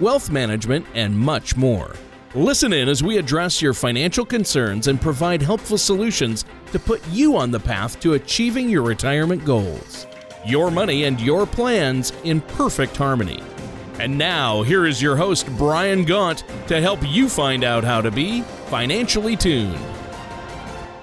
wealth management, and much more. Listen in as we address your financial concerns and provide helpful solutions to put you on the path to achieving your retirement goals. Your money and your plans in perfect harmony. And now, here is your host, Brian Gaunt, to help you find out how to be financially tuned.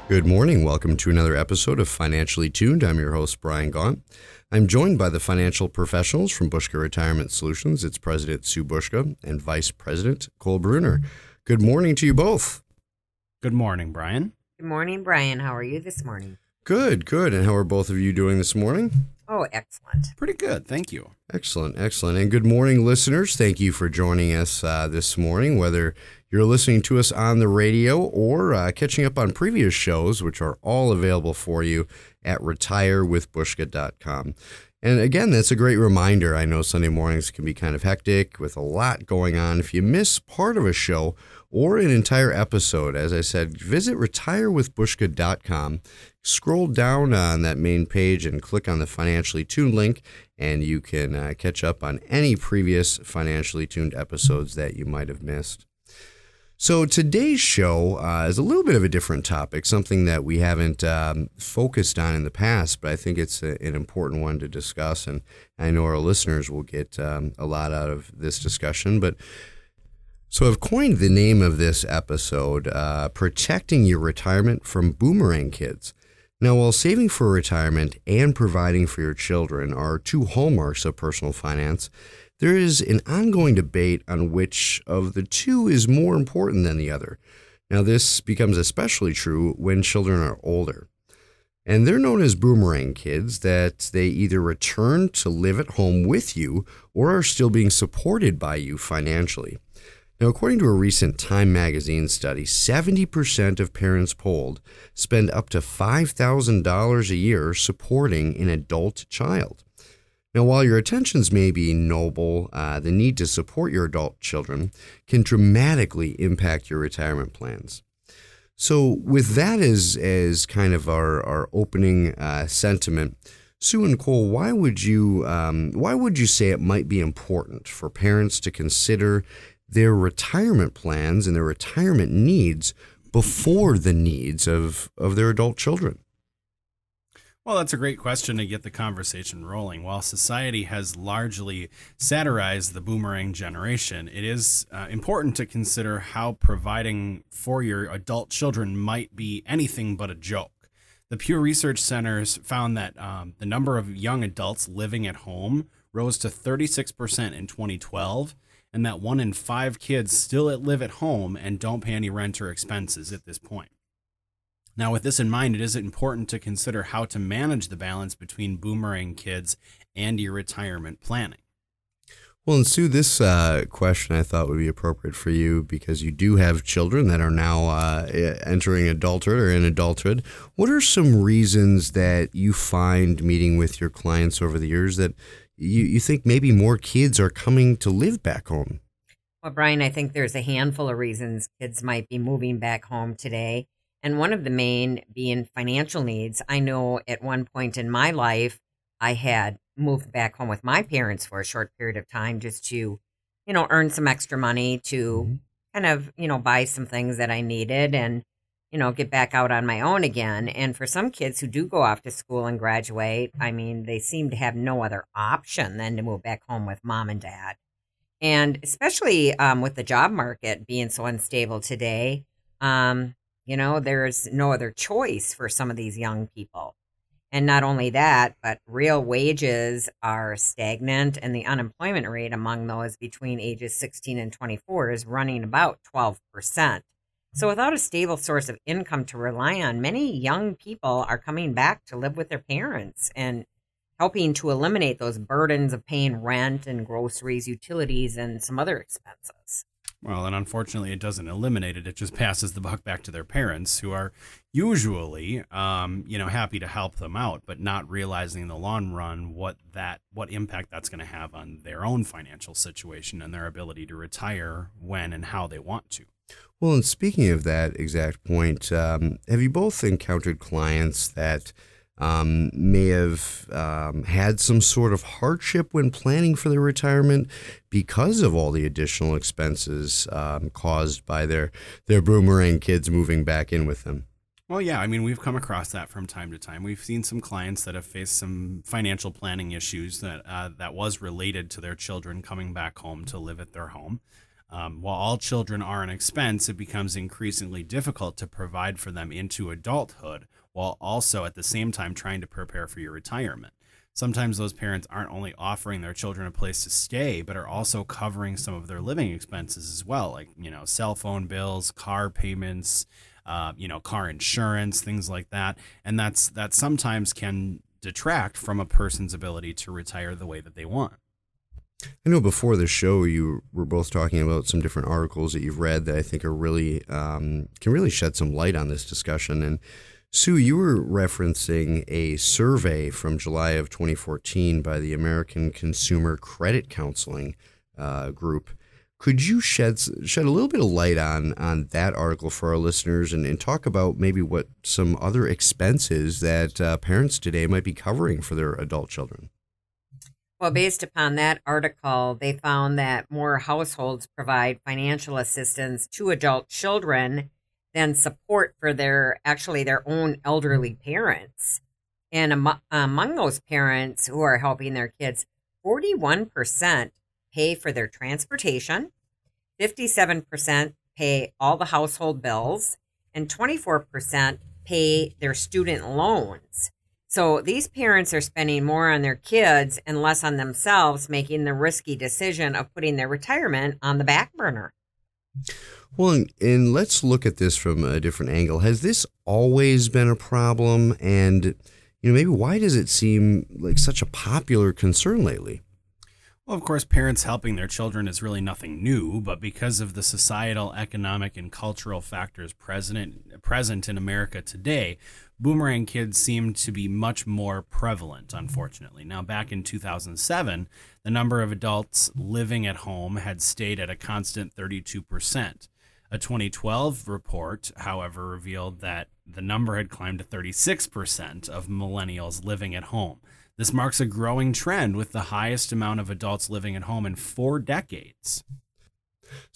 Good morning. Welcome to another episode of Financially Tuned. I'm your host, Brian Gaunt. I'm joined by the financial professionals from Bushka Retirement Solutions. It's President Sue Bushka and Vice President Cole Bruner. Good morning to you both. Good morning, Brian. Good morning, Brian. How are you this morning? Good, good. And how are both of you doing this morning? Oh, excellent. Pretty good. Thank you. Excellent, excellent. And good morning, listeners. Thank you for joining us uh, this morning, whether you're listening to us on the radio or uh, catching up on previous shows, which are all available for you at retirewithbushka.com. And again, that's a great reminder. I know Sunday mornings can be kind of hectic with a lot going on. If you miss part of a show or an entire episode, as I said, visit retirewithbushka.com. Scroll down on that main page and click on the Financially Tuned link, and you can uh, catch up on any previous Financially Tuned episodes that you might have missed. So today's show uh, is a little bit of a different topic, something that we haven't um, focused on in the past, but I think it's a, an important one to discuss, and I know our listeners will get um, a lot out of this discussion. But so I've coined the name of this episode uh, "Protecting Your Retirement from Boomerang Kids." Now, while saving for retirement and providing for your children are two hallmarks of personal finance, there is an ongoing debate on which of the two is more important than the other. Now, this becomes especially true when children are older. And they're known as boomerang kids, that they either return to live at home with you or are still being supported by you financially. Now, according to a recent Time magazine study, 70% of parents polled spend up to $5,000 a year supporting an adult child. Now, while your intentions may be noble, uh, the need to support your adult children can dramatically impact your retirement plans. So, with that as, as kind of our, our opening uh, sentiment, Sue and Cole, why would you um, why would you say it might be important for parents to consider their retirement plans and their retirement needs before the needs of, of their adult children? Well, that's a great question to get the conversation rolling. While society has largely satirized the boomerang generation, it is uh, important to consider how providing for your adult children might be anything but a joke. The Pew Research Centers found that um, the number of young adults living at home rose to 36% in 2012, and that one in five kids still live at home and don't pay any rent or expenses at this point. Now, with this in mind, it is important to consider how to manage the balance between boomerang kids and your retirement planning. Well, and Sue, this uh, question I thought would be appropriate for you because you do have children that are now uh, entering adulthood or in adulthood. What are some reasons that you find meeting with your clients over the years that you, you think maybe more kids are coming to live back home? Well, Brian, I think there's a handful of reasons kids might be moving back home today. And one of the main being financial needs. I know at one point in my life, I had moved back home with my parents for a short period of time just to, you know, earn some extra money to mm-hmm. kind of, you know, buy some things that I needed and, you know, get back out on my own again. And for some kids who do go off to school and graduate, I mean, they seem to have no other option than to move back home with mom and dad. And especially um, with the job market being so unstable today, um, you know, there's no other choice for some of these young people. And not only that, but real wages are stagnant, and the unemployment rate among those between ages 16 and 24 is running about 12%. So, without a stable source of income to rely on, many young people are coming back to live with their parents and helping to eliminate those burdens of paying rent and groceries, utilities, and some other expenses. Well, and unfortunately, it doesn't eliminate it. It just passes the buck back to their parents, who are usually, um, you know, happy to help them out, but not realizing in the long run what that what impact that's going to have on their own financial situation and their ability to retire when and how they want to. Well, and speaking of that exact point, um, have you both encountered clients that um, may have um, had some sort of hardship when planning for their retirement because of all the additional expenses um, caused by their their boomerang kids moving back in with them. Well, yeah, I mean, we've come across that from time to time. We've seen some clients that have faced some financial planning issues that uh, that was related to their children coming back home to live at their home. Um, while all children are an expense, it becomes increasingly difficult to provide for them into adulthood while also at the same time trying to prepare for your retirement. Sometimes those parents aren't only offering their children a place to stay, but are also covering some of their living expenses as well, like, you know, cell phone bills, car payments, uh, you know, car insurance, things like that. And that's that sometimes can detract from a person's ability to retire the way that they want. I know before the show you were both talking about some different articles that you've read that I think are really um, can really shed some light on this discussion. And Sue, you were referencing a survey from July of 2014 by the American Consumer Credit Counseling uh, Group. Could you shed shed a little bit of light on on that article for our listeners and, and talk about maybe what some other expenses that uh, parents today might be covering for their adult children? Well, based upon that article, they found that more households provide financial assistance to adult children than support for their actually their own elderly parents. And among, among those parents who are helping their kids, 41% pay for their transportation, 57% pay all the household bills, and 24% pay their student loans. So these parents are spending more on their kids and less on themselves, making the risky decision of putting their retirement on the back burner. Well, and let's look at this from a different angle. Has this always been a problem? And, you know, maybe why does it seem like such a popular concern lately? Well, of course, parents helping their children is really nothing new, but because of the societal, economic, and cultural factors present present in America today, boomerang kids seem to be much more prevalent, unfortunately. Now, back in 2007, the number of adults living at home had stayed at a constant 32%. A 2012 report, however, revealed that the number had climbed to 36% of millennials living at home. This marks a growing trend with the highest amount of adults living at home in four decades.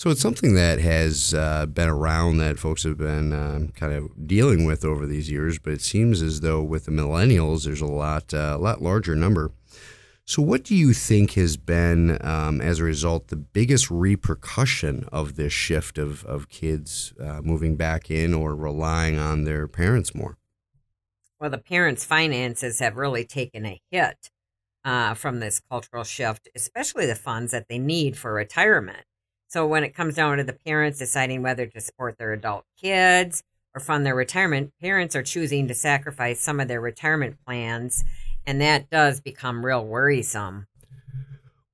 So it's something that has uh, been around that folks have been um, kind of dealing with over these years, but it seems as though with the millennials, there's a lot, uh, lot larger number. So, what do you think has been, um, as a result, the biggest repercussion of this shift of, of kids uh, moving back in or relying on their parents more? Well, the parents' finances have really taken a hit uh, from this cultural shift, especially the funds that they need for retirement. So, when it comes down to the parents deciding whether to support their adult kids or fund their retirement, parents are choosing to sacrifice some of their retirement plans and that does become real worrisome.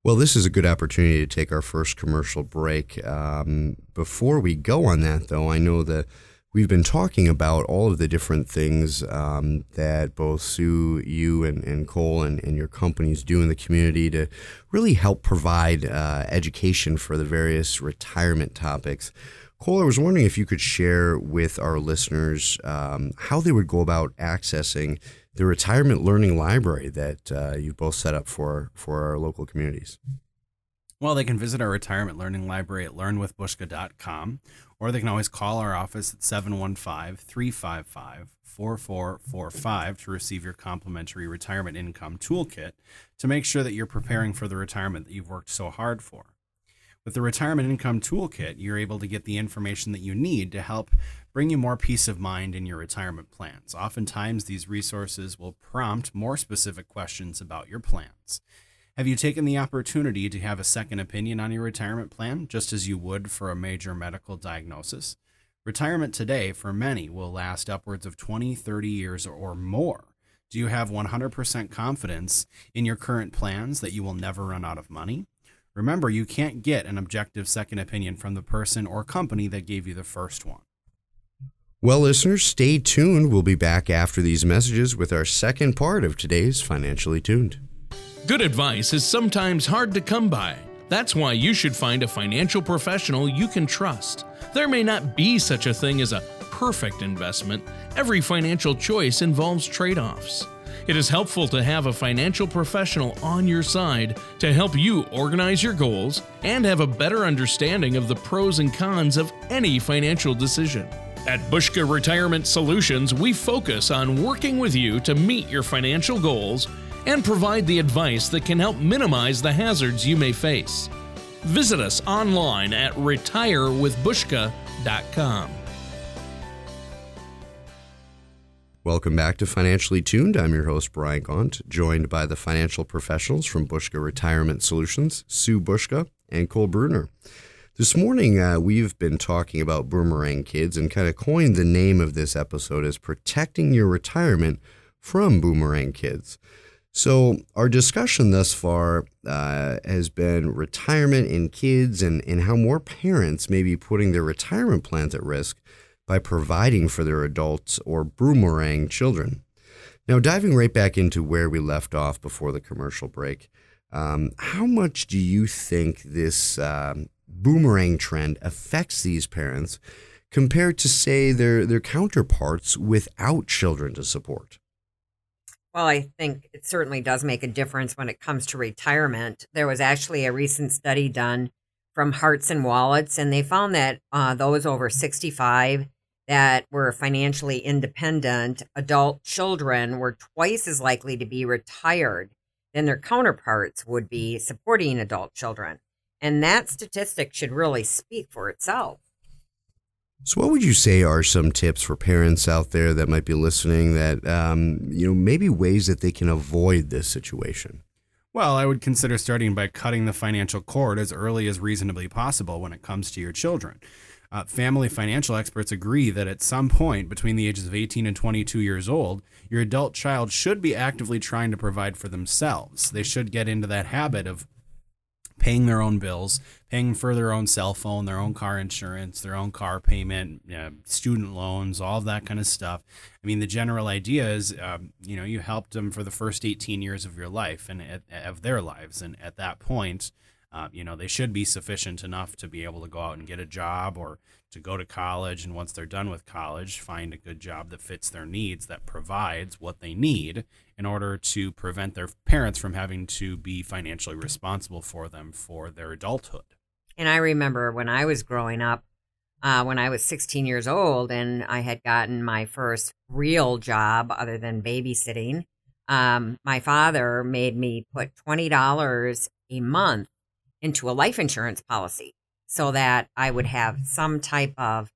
Well, this is a good opportunity to take our first commercial break. Um, before we go on that, though, I know that we've been talking about all of the different things um, that both Sue, you, and, and Cole and, and your companies do in the community to really help provide uh, education for the various retirement topics. Cole, I was wondering if you could share with our listeners um, how they would go about accessing the retirement learning library that uh, you've both set up for for our local communities? Well, they can visit our retirement learning library at learnwithbushka.com, or they can always call our office at 715 355 4445 to receive your complimentary retirement income toolkit to make sure that you're preparing for the retirement that you've worked so hard for. With the Retirement Income Toolkit, you're able to get the information that you need to help bring you more peace of mind in your retirement plans. Oftentimes, these resources will prompt more specific questions about your plans. Have you taken the opportunity to have a second opinion on your retirement plan, just as you would for a major medical diagnosis? Retirement today, for many, will last upwards of 20, 30 years or more. Do you have 100% confidence in your current plans that you will never run out of money? Remember, you can't get an objective second opinion from the person or company that gave you the first one. Well, listeners, stay tuned. We'll be back after these messages with our second part of today's Financially Tuned. Good advice is sometimes hard to come by. That's why you should find a financial professional you can trust. There may not be such a thing as a perfect investment, every financial choice involves trade offs. It is helpful to have a financial professional on your side to help you organize your goals and have a better understanding of the pros and cons of any financial decision. At Bushka Retirement Solutions, we focus on working with you to meet your financial goals and provide the advice that can help minimize the hazards you may face. Visit us online at retirewithbushka.com. Welcome back to Financially Tuned. I'm your host, Brian Gaunt, joined by the financial professionals from Bushka Retirement Solutions, Sue Bushka and Cole Bruner. This morning, uh, we've been talking about boomerang kids and kind of coined the name of this episode as Protecting Your Retirement from Boomerang Kids. So, our discussion thus far uh, has been retirement and kids and, and how more parents may be putting their retirement plans at risk by providing for their adults or boomerang children. Now, diving right back into where we left off before the commercial break, um, how much do you think this um, boomerang trend affects these parents compared to, say, their, their counterparts without children to support? Well, I think it certainly does make a difference when it comes to retirement. There was actually a recent study done from Hearts and Wallets, and they found that uh, those over 65 that were financially independent adult children were twice as likely to be retired than their counterparts would be supporting adult children. And that statistic should really speak for itself. So, what would you say are some tips for parents out there that might be listening that, um, you know, maybe ways that they can avoid this situation? Well, I would consider starting by cutting the financial cord as early as reasonably possible when it comes to your children. Uh, family financial experts agree that at some point between the ages of 18 and 22 years old, your adult child should be actively trying to provide for themselves. They should get into that habit of paying their own bills, paying for their own cell phone, their own car insurance, their own car payment, uh, student loans, all of that kind of stuff. I mean, the general idea is, um, you know, you helped them for the first 18 years of your life and at, of their lives, and at that point, uh, you know, they should be sufficient enough to be able to go out and get a job or to go to college. And once they're done with college, find a good job that fits their needs, that provides what they need in order to prevent their parents from having to be financially responsible for them for their adulthood. And I remember when I was growing up, uh, when I was 16 years old and I had gotten my first real job other than babysitting, um, my father made me put $20 a month into a life insurance policy so that I would have some type of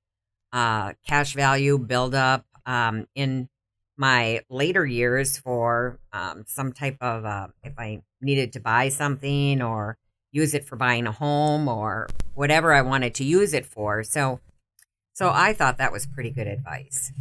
uh, cash value buildup um, in my later years for um, some type of uh, if I needed to buy something or use it for buying a home or whatever I wanted to use it for. So, so I thought that was pretty good advice.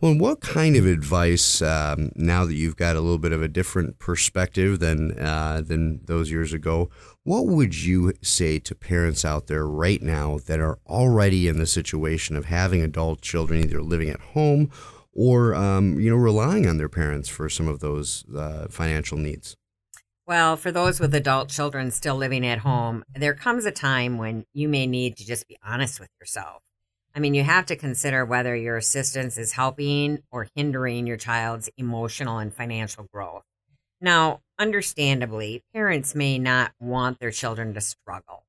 Well, what kind of advice um, now that you've got a little bit of a different perspective than uh, than those years ago? What would you say to parents out there right now that are already in the situation of having adult children either living at home or um, you know relying on their parents for some of those uh, financial needs? Well, for those with adult children still living at home, there comes a time when you may need to just be honest with yourself I mean, you have to consider whether your assistance is helping or hindering your child's emotional and financial growth. Now, understandably, parents may not want their children to struggle.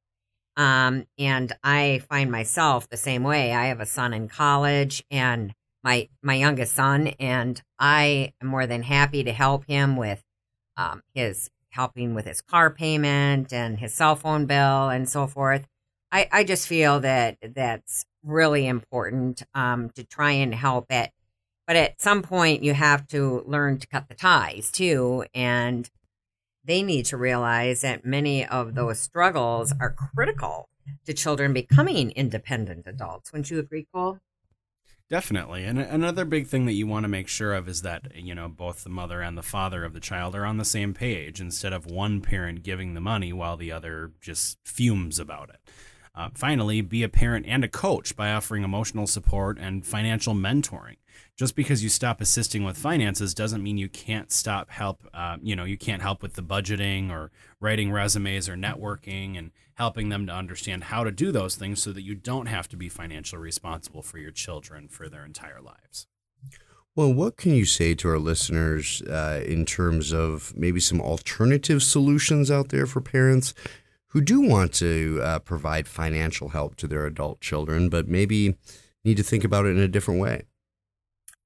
Um, and I find myself the same way. I have a son in college and my my youngest son, and I am more than happy to help him with um, his helping with his car payment and his cell phone bill and so forth. I, I just feel that that's really important um, to try and help it. But at some point, you have to learn to cut the ties too. And they need to realize that many of those struggles are critical to children becoming independent adults. Wouldn't you agree, Cole? Definitely. And another big thing that you want to make sure of is that, you know, both the mother and the father of the child are on the same page instead of one parent giving the money while the other just fumes about it. Uh, finally, be a parent and a coach by offering emotional support and financial mentoring. Just because you stop assisting with finances doesn't mean you can't stop help uh, you know you can't help with the budgeting or writing resumes or networking and helping them to understand how to do those things so that you don't have to be financially responsible for your children for their entire lives. Well, what can you say to our listeners uh, in terms of maybe some alternative solutions out there for parents who do want to uh, provide financial help to their adult children, but maybe need to think about it in a different way?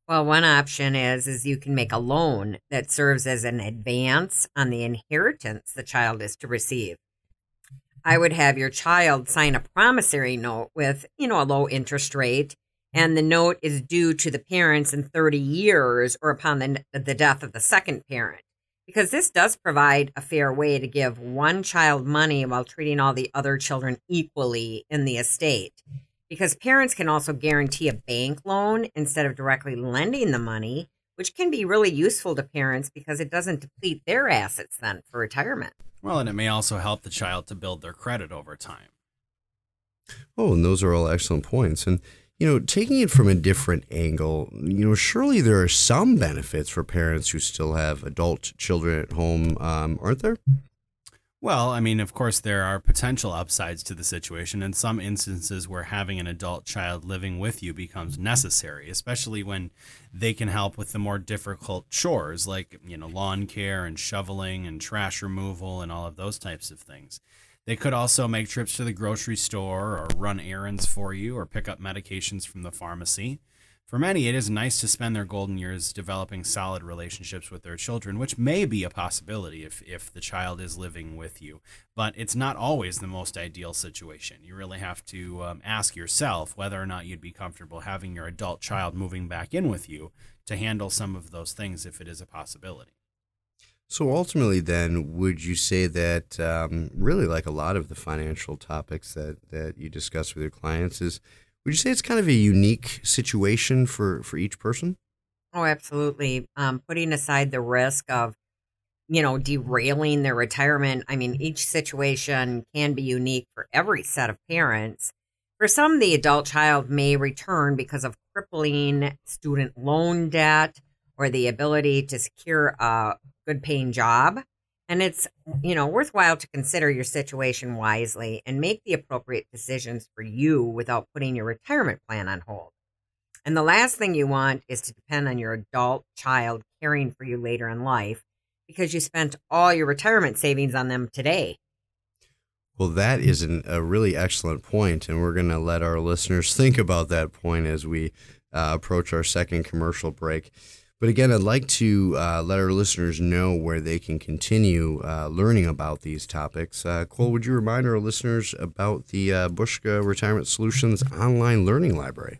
Well, one option is is you can make a loan that serves as an advance on the inheritance the child is to receive. I would have your child sign a promissory note with, you know, a low interest rate and the note is due to the parents in 30 years or upon the, the death of the second parent. Because this does provide a fair way to give one child money while treating all the other children equally in the estate because parents can also guarantee a bank loan instead of directly lending the money, which can be really useful to parents because it doesn't deplete their assets then for retirement. Well, and it may also help the child to build their credit over time. Oh, and those are all excellent points. And, you know, taking it from a different angle, you know, surely there are some benefits for parents who still have adult children at home, um, aren't there? Well, I mean, of course, there are potential upsides to the situation in some instances where having an adult child living with you becomes necessary, especially when they can help with the more difficult chores like, you know, lawn care and shoveling and trash removal and all of those types of things. They could also make trips to the grocery store or run errands for you or pick up medications from the pharmacy. For many, it is nice to spend their golden years developing solid relationships with their children, which may be a possibility if, if the child is living with you. But it's not always the most ideal situation. You really have to um, ask yourself whether or not you'd be comfortable having your adult child moving back in with you to handle some of those things if it is a possibility. So ultimately, then, would you say that um, really, like a lot of the financial topics that, that you discuss with your clients, is would you say it's kind of a unique situation for, for each person? Oh, absolutely. Um, putting aside the risk of, you know, derailing their retirement. I mean, each situation can be unique for every set of parents. For some, the adult child may return because of crippling student loan debt or the ability to secure a good paying job. And it's, you know, worthwhile to consider your situation wisely and make the appropriate decisions for you without putting your retirement plan on hold. And the last thing you want is to depend on your adult child caring for you later in life because you spent all your retirement savings on them today. Well, that is an, a really excellent point, and we're going to let our listeners think about that point as we uh, approach our second commercial break. But again, I'd like to uh, let our listeners know where they can continue uh, learning about these topics. Uh, Cole, would you remind our listeners about the uh, Bushka Retirement Solutions online learning library?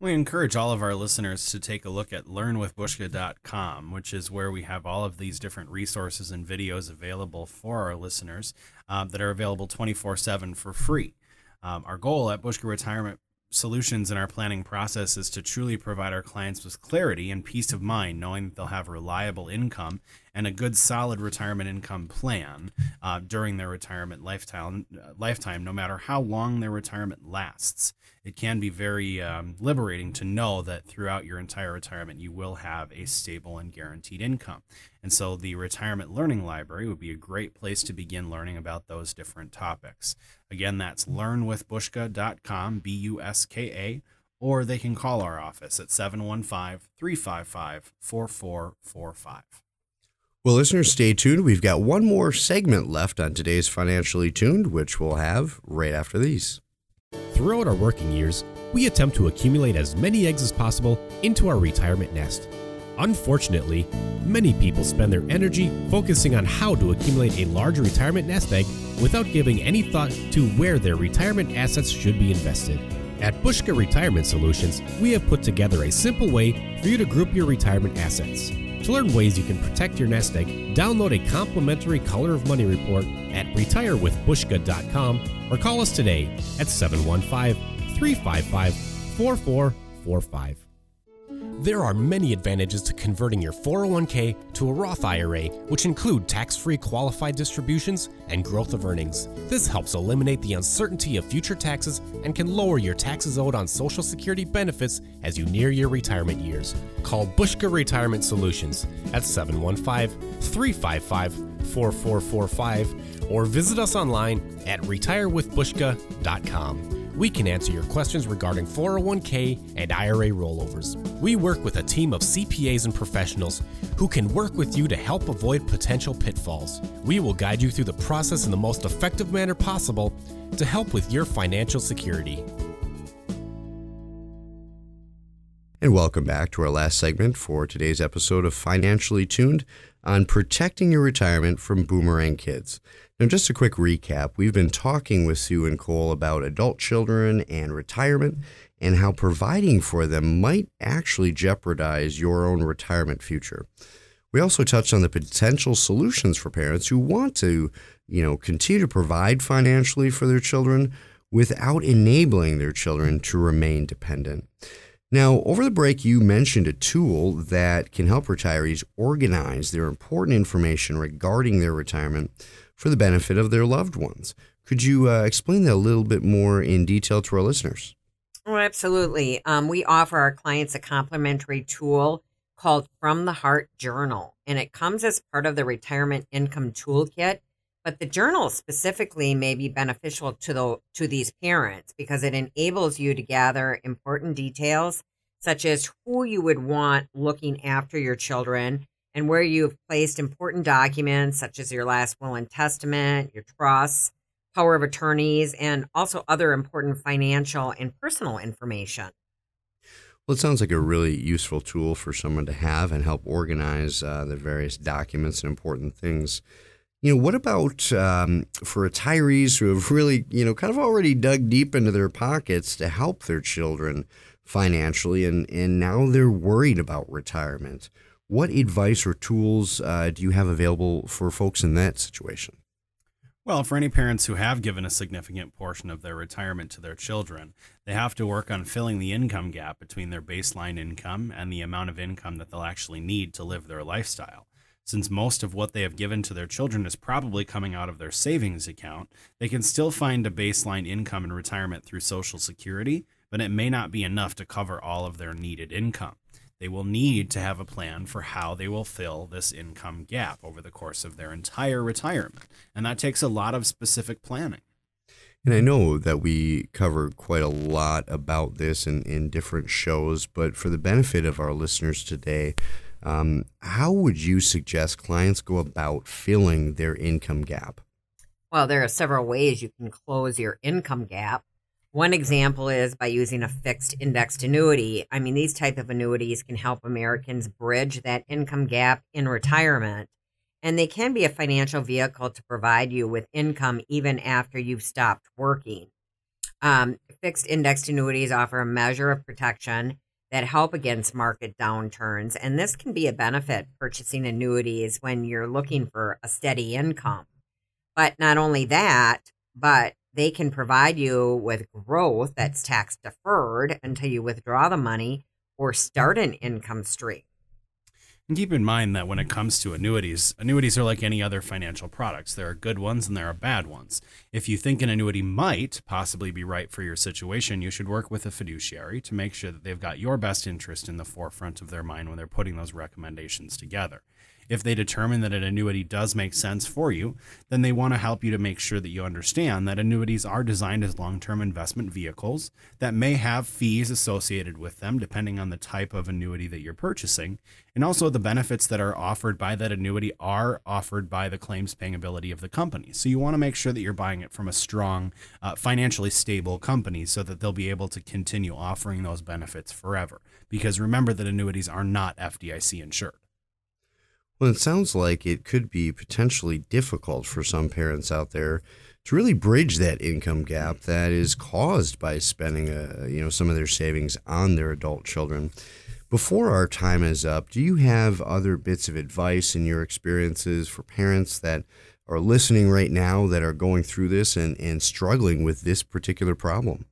We encourage all of our listeners to take a look at learnwithbushka.com, which is where we have all of these different resources and videos available for our listeners uh, that are available 24 7 for free. Um, our goal at Bushka Retirement solutions in our planning process is to truly provide our clients with clarity and peace of mind, knowing that they'll have reliable income and a good, solid retirement income plan uh, during their retirement lifetime, lifetime, no matter how long their retirement lasts. It can be very um, liberating to know that throughout your entire retirement, you will have a stable and guaranteed income. And so, the Retirement Learning Library would be a great place to begin learning about those different topics. Again, that's learnwithbushka.com, B U S K A, or they can call our office at 715 355 4445. Well, listeners, stay tuned. We've got one more segment left on today's Financially Tuned, which we'll have right after these. Throughout our working years, we attempt to accumulate as many eggs as possible into our retirement nest. Unfortunately, many people spend their energy focusing on how to accumulate a large retirement nest egg without giving any thought to where their retirement assets should be invested. At Bushka Retirement Solutions, we have put together a simple way for you to group your retirement assets. To learn ways you can protect your nest egg, download a complimentary Color of Money report at retirewithbushka.com or call us today at 715 355 4445. 4545. There are many advantages to converting your 401k to a Roth IRA, which include tax free qualified distributions and growth of earnings. This helps eliminate the uncertainty of future taxes and can lower your taxes owed on Social Security benefits as you near your retirement years. Call Bushka Retirement Solutions at 715 355 4445 or visit us online at retirewithbushka.com we can answer your questions regarding 401k and IRA rollovers. We work with a team of CPAs and professionals who can work with you to help avoid potential pitfalls. We will guide you through the process in the most effective manner possible to help with your financial security. And welcome back to our last segment for today's episode of Financially Tuned on protecting your retirement from boomerang kids. Now, just a quick recap we've been talking with Sue and Cole about adult children and retirement and how providing for them might actually jeopardize your own retirement future. We also touched on the potential solutions for parents who want to, you know, continue to provide financially for their children without enabling their children to remain dependent. Now, over the break, you mentioned a tool that can help retirees organize their important information regarding their retirement for the benefit of their loved ones. Could you uh, explain that a little bit more in detail to our listeners? Oh, absolutely. Um, we offer our clients a complimentary tool called From the Heart Journal, and it comes as part of the Retirement Income Toolkit. But the journal specifically may be beneficial to the to these parents because it enables you to gather important details such as who you would want looking after your children and where you've placed important documents such as your last will and testament, your trusts, power of attorneys, and also other important financial and personal information. Well, it sounds like a really useful tool for someone to have and help organize uh, the various documents and important things. You know, what about um, for retirees who have really, you know, kind of already dug deep into their pockets to help their children financially, and, and now they're worried about retirement? What advice or tools uh, do you have available for folks in that situation? Well, for any parents who have given a significant portion of their retirement to their children, they have to work on filling the income gap between their baseline income and the amount of income that they'll actually need to live their lifestyle. Since most of what they have given to their children is probably coming out of their savings account, they can still find a baseline income in retirement through Social Security, but it may not be enough to cover all of their needed income they will need to have a plan for how they will fill this income gap over the course of their entire retirement. And that takes a lot of specific planning. And I know that we cover quite a lot about this in, in different shows, but for the benefit of our listeners today, um, how would you suggest clients go about filling their income gap? Well, there are several ways you can close your income gap. One example is by using a fixed indexed annuity. I mean, these type of annuities can help Americans bridge that income gap in retirement, and they can be a financial vehicle to provide you with income even after you've stopped working. Um, fixed indexed annuities offer a measure of protection that help against market downturns, and this can be a benefit purchasing annuities when you're looking for a steady income. But not only that, but they can provide you with growth that's tax deferred until you withdraw the money or start an income stream. And keep in mind that when it comes to annuities, annuities are like any other financial products. There are good ones and there are bad ones. If you think an annuity might possibly be right for your situation, you should work with a fiduciary to make sure that they've got your best interest in the forefront of their mind when they're putting those recommendations together. If they determine that an annuity does make sense for you, then they want to help you to make sure that you understand that annuities are designed as long term investment vehicles that may have fees associated with them, depending on the type of annuity that you're purchasing. And also, the benefits that are offered by that annuity are offered by the claims paying ability of the company. So, you want to make sure that you're buying it from a strong, uh, financially stable company so that they'll be able to continue offering those benefits forever. Because remember that annuities are not FDIC insured. Well, it sounds like it could be potentially difficult for some parents out there to really bridge that income gap that is caused by spending a, uh, you know some of their savings on their adult children. Before our time is up, do you have other bits of advice in your experiences for parents that are listening right now that are going through this and, and struggling with this particular problem?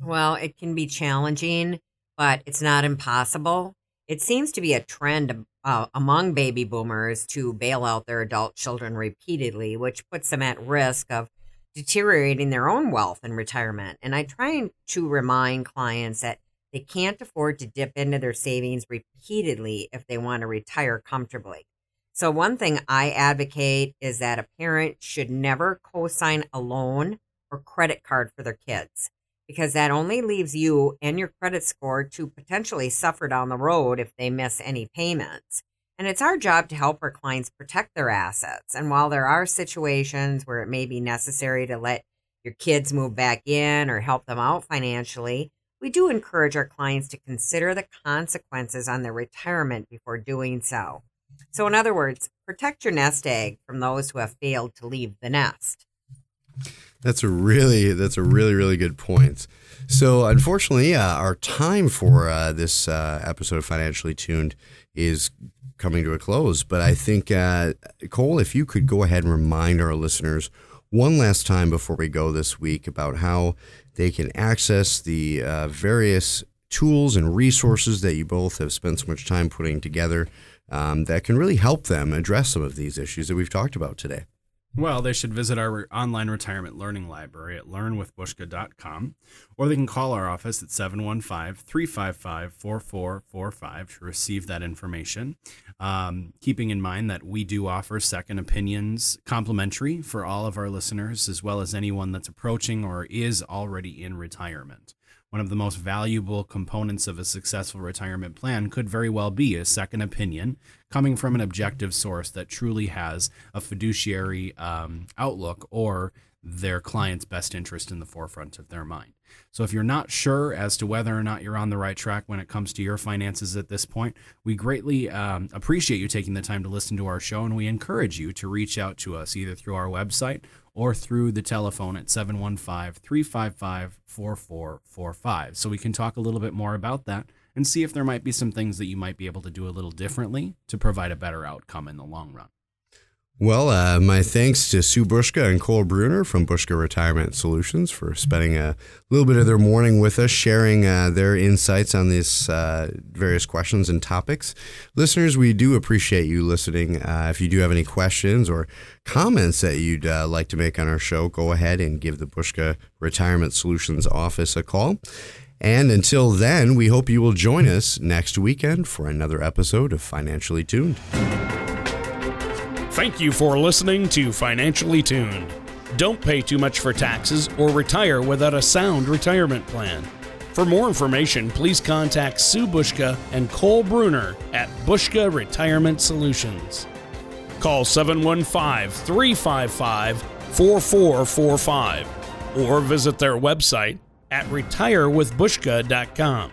Well, it can be challenging but it's not impossible. It seems to be a trend uh, among baby boomers to bail out their adult children repeatedly, which puts them at risk of deteriorating their own wealth in retirement. And I try to remind clients that they can't afford to dip into their savings repeatedly if they want to retire comfortably. So, one thing I advocate is that a parent should never co sign a loan or credit card for their kids because that only leaves you and your credit score to potentially suffer down the road if they miss any payments. And it's our job to help our clients protect their assets. And while there are situations where it may be necessary to let your kids move back in or help them out financially, we do encourage our clients to consider the consequences on their retirement before doing so. So, in other words, protect your nest egg from those who have failed to leave the nest. That's a really that's a really really good point. So unfortunately, uh, our time for uh, this uh, episode of Financially Tuned is coming to a close. But I think uh, Cole, if you could go ahead and remind our listeners one last time before we go this week about how they can access the uh, various tools and resources that you both have spent so much time putting together um, that can really help them address some of these issues that we've talked about today. Well, they should visit our online retirement learning library at learnwithbushka.com, or they can call our office at 715 355 4445 to receive that information. Um, keeping in mind that we do offer second opinions complimentary for all of our listeners, as well as anyone that's approaching or is already in retirement. One of the most valuable components of a successful retirement plan could very well be a second opinion coming from an objective source that truly has a fiduciary um, outlook or their client's best interest in the forefront of their mind. So, if you're not sure as to whether or not you're on the right track when it comes to your finances at this point, we greatly um, appreciate you taking the time to listen to our show, and we encourage you to reach out to us either through our website or through the telephone at 715 355 4445. So we can talk a little bit more about that and see if there might be some things that you might be able to do a little differently to provide a better outcome in the long run. Well, uh, my thanks to Sue Bushka and Cole Bruner from Bushka Retirement Solutions for spending a little bit of their morning with us, sharing uh, their insights on these uh, various questions and topics. Listeners, we do appreciate you listening. Uh, if you do have any questions or comments that you'd uh, like to make on our show, go ahead and give the Bushka Retirement Solutions office a call. And until then, we hope you will join us next weekend for another episode of Financially Tuned. Thank you for listening to Financially Tuned. Don't pay too much for taxes or retire without a sound retirement plan. For more information, please contact Sue Bushka and Cole Bruner at Bushka Retirement Solutions. Call 715 355 4445 or visit their website at retirewithbushka.com.